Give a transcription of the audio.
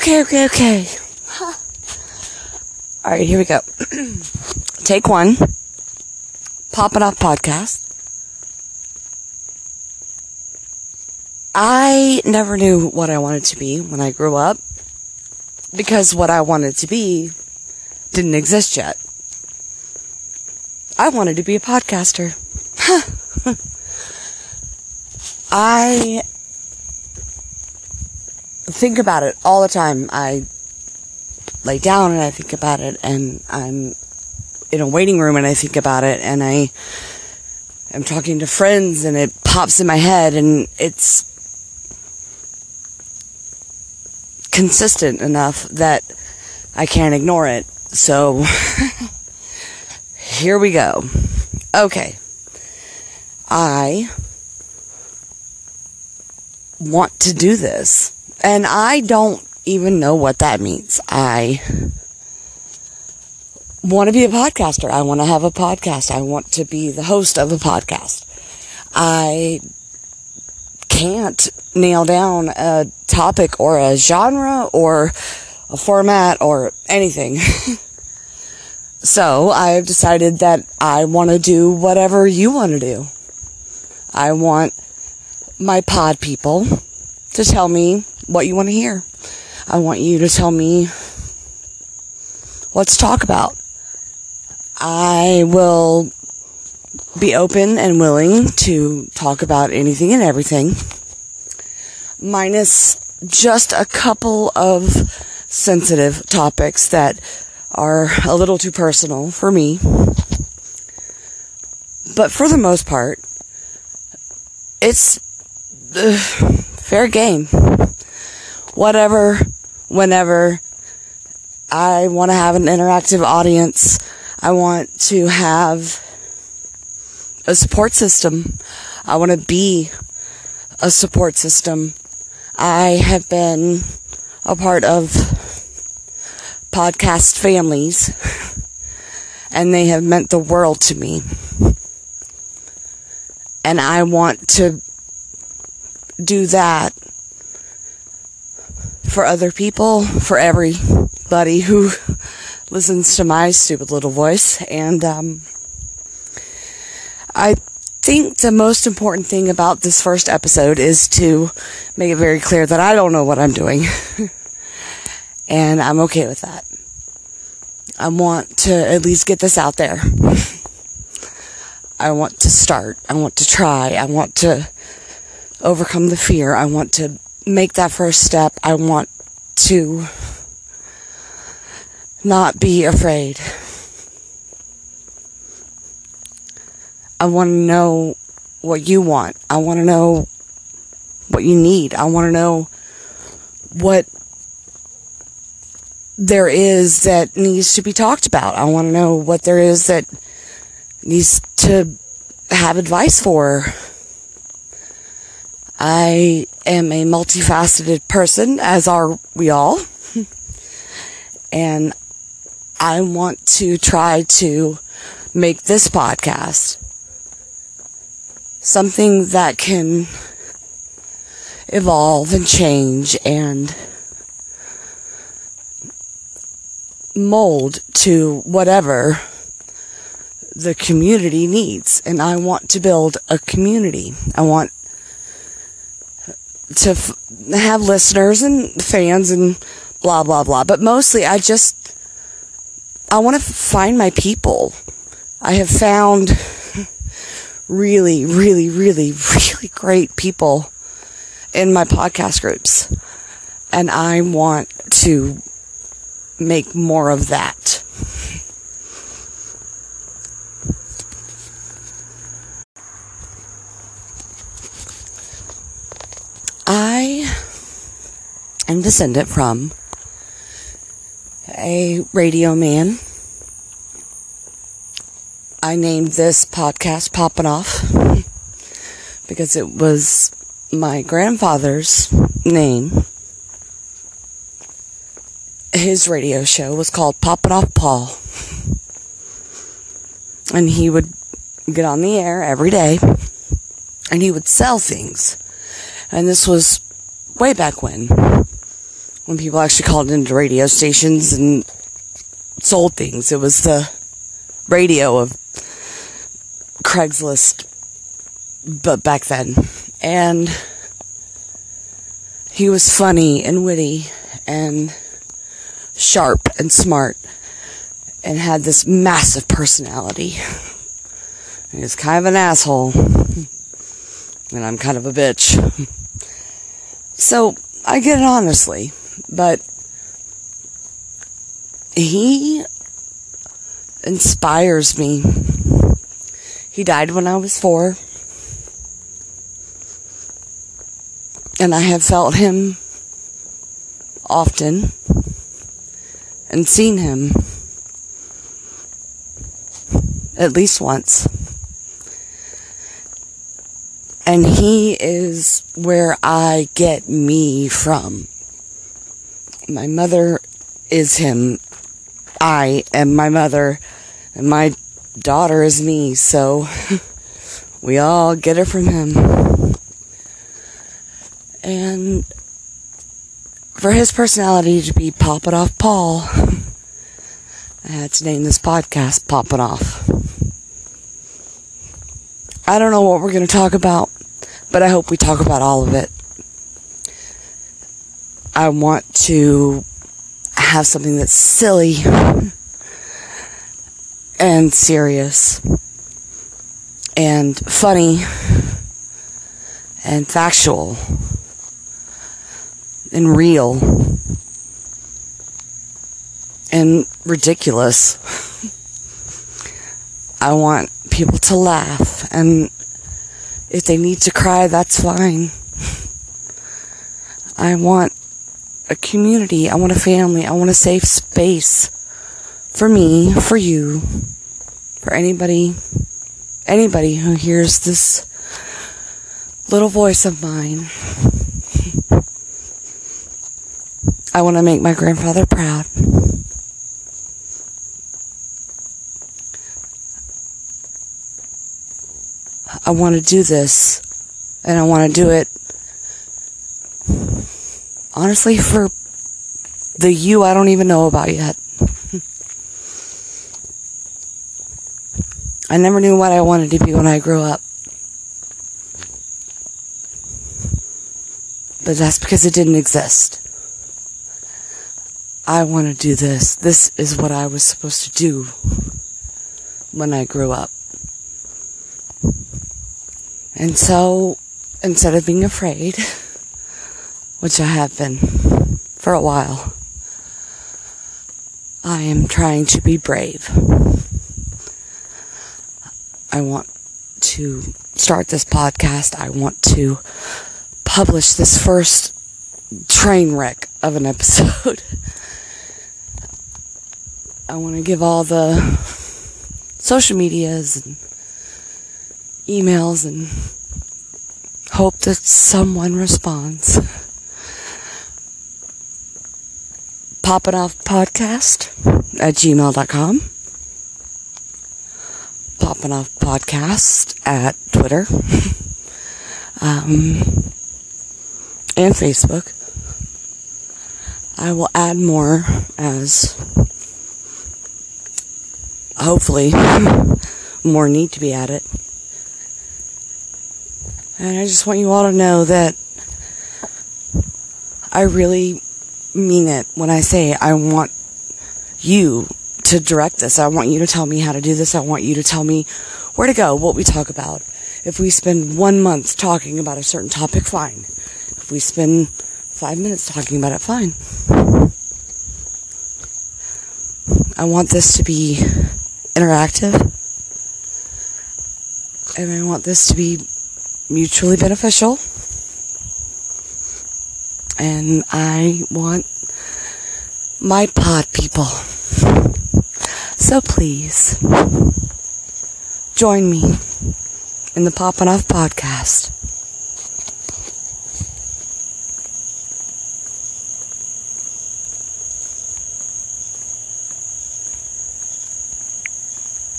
Okay, okay, okay. All right, here we go. Take one. Pop it off podcast. I never knew what I wanted to be when I grew up because what I wanted to be didn't exist yet. I wanted to be a podcaster. I think about it all the time. I lay down and I think about it, and I'm in a waiting room and I think about it, and I am talking to friends and it pops in my head, and it's consistent enough that I can't ignore it. So, here we go. Okay. I want to do this. And I don't even know what that means. I want to be a podcaster. I want to have a podcast. I want to be the host of a podcast. I can't nail down a topic or a genre or a format or anything. so I've decided that I want to do whatever you want to do. I want my pod people to tell me what you want to hear. I want you to tell me to talk about. I will be open and willing to talk about anything and everything, minus just a couple of sensitive topics that are a little too personal for me. But for the most part, it's uh, fair game. Whatever, whenever. I want to have an interactive audience. I want to have a support system. I want to be a support system. I have been a part of podcast families, and they have meant the world to me. And I want to do that for other people, for everybody who listens to my stupid little voice. And um, I think the most important thing about this first episode is to make it very clear that I don't know what I'm doing. and I'm okay with that. I want to at least get this out there. I want to start. I want to try. I want to overcome the fear. I want to make that first step. I want to not be afraid. I want to know what you want. I want to know what you need. I want to know what there is that needs to be talked about. I want to know what there is that needs to have advice for. I am a multifaceted person, as are we all. and I want to try to make this podcast something that can evolve and change and mold to whatever the community needs. And I want to build a community. I want to f- have listeners and fans and blah, blah, blah. But mostly, I just, I want to find my people. I have found really, really, really, really great people in my podcast groups. And I want to make more of that. I am descendant from a radio man. I named this podcast Poppin' Off because it was my grandfather's name. His radio show was called Poppin' Off Paul. And he would get on the air every day and he would sell things. And this was way back when. When people actually called into radio stations and sold things. It was the radio of Craigslist, but back then. And he was funny and witty and sharp and smart and had this massive personality. He was kind of an asshole. And I'm kind of a bitch. So I get it honestly, but he inspires me. He died when I was four. And I have felt him often and seen him at least once. And he is where I get me from. My mother is him. I am my mother. And my daughter is me. So we all get it from him. And for his personality to be popping off Paul, I had to name this podcast Popping Off. I don't know what we're going to talk about, but I hope we talk about all of it. I want to have something that's silly and serious and funny and factual and real and ridiculous. I want people to laugh, and if they need to cry, that's fine. I want a community, I want a family, I want a safe space for me, for you, for anybody, anybody who hears this little voice of mine. I want to make my grandfather proud. I want to do this, and I want to do it honestly for the you I don't even know about yet. I never knew what I wanted to be when I grew up. But that's because it didn't exist. I want to do this. This is what I was supposed to do when I grew up. And so, instead of being afraid, which I have been for a while, I am trying to be brave. I want to start this podcast. I want to publish this first train wreck of an episode. I want to give all the social medias and emails and hope that someone responds. Popping off podcast at gmail.com. Popping off podcast at Twitter um, and Facebook. I will add more as hopefully more need to be added. And I just want you all to know that I really mean it when I say I want you to direct this. I want you to tell me how to do this. I want you to tell me where to go, what we talk about. If we spend one month talking about a certain topic, fine. If we spend five minutes talking about it, fine. I want this to be interactive. And I want this to be mutually beneficial. And I want my pod people. So please join me in the Poppin' Off podcast.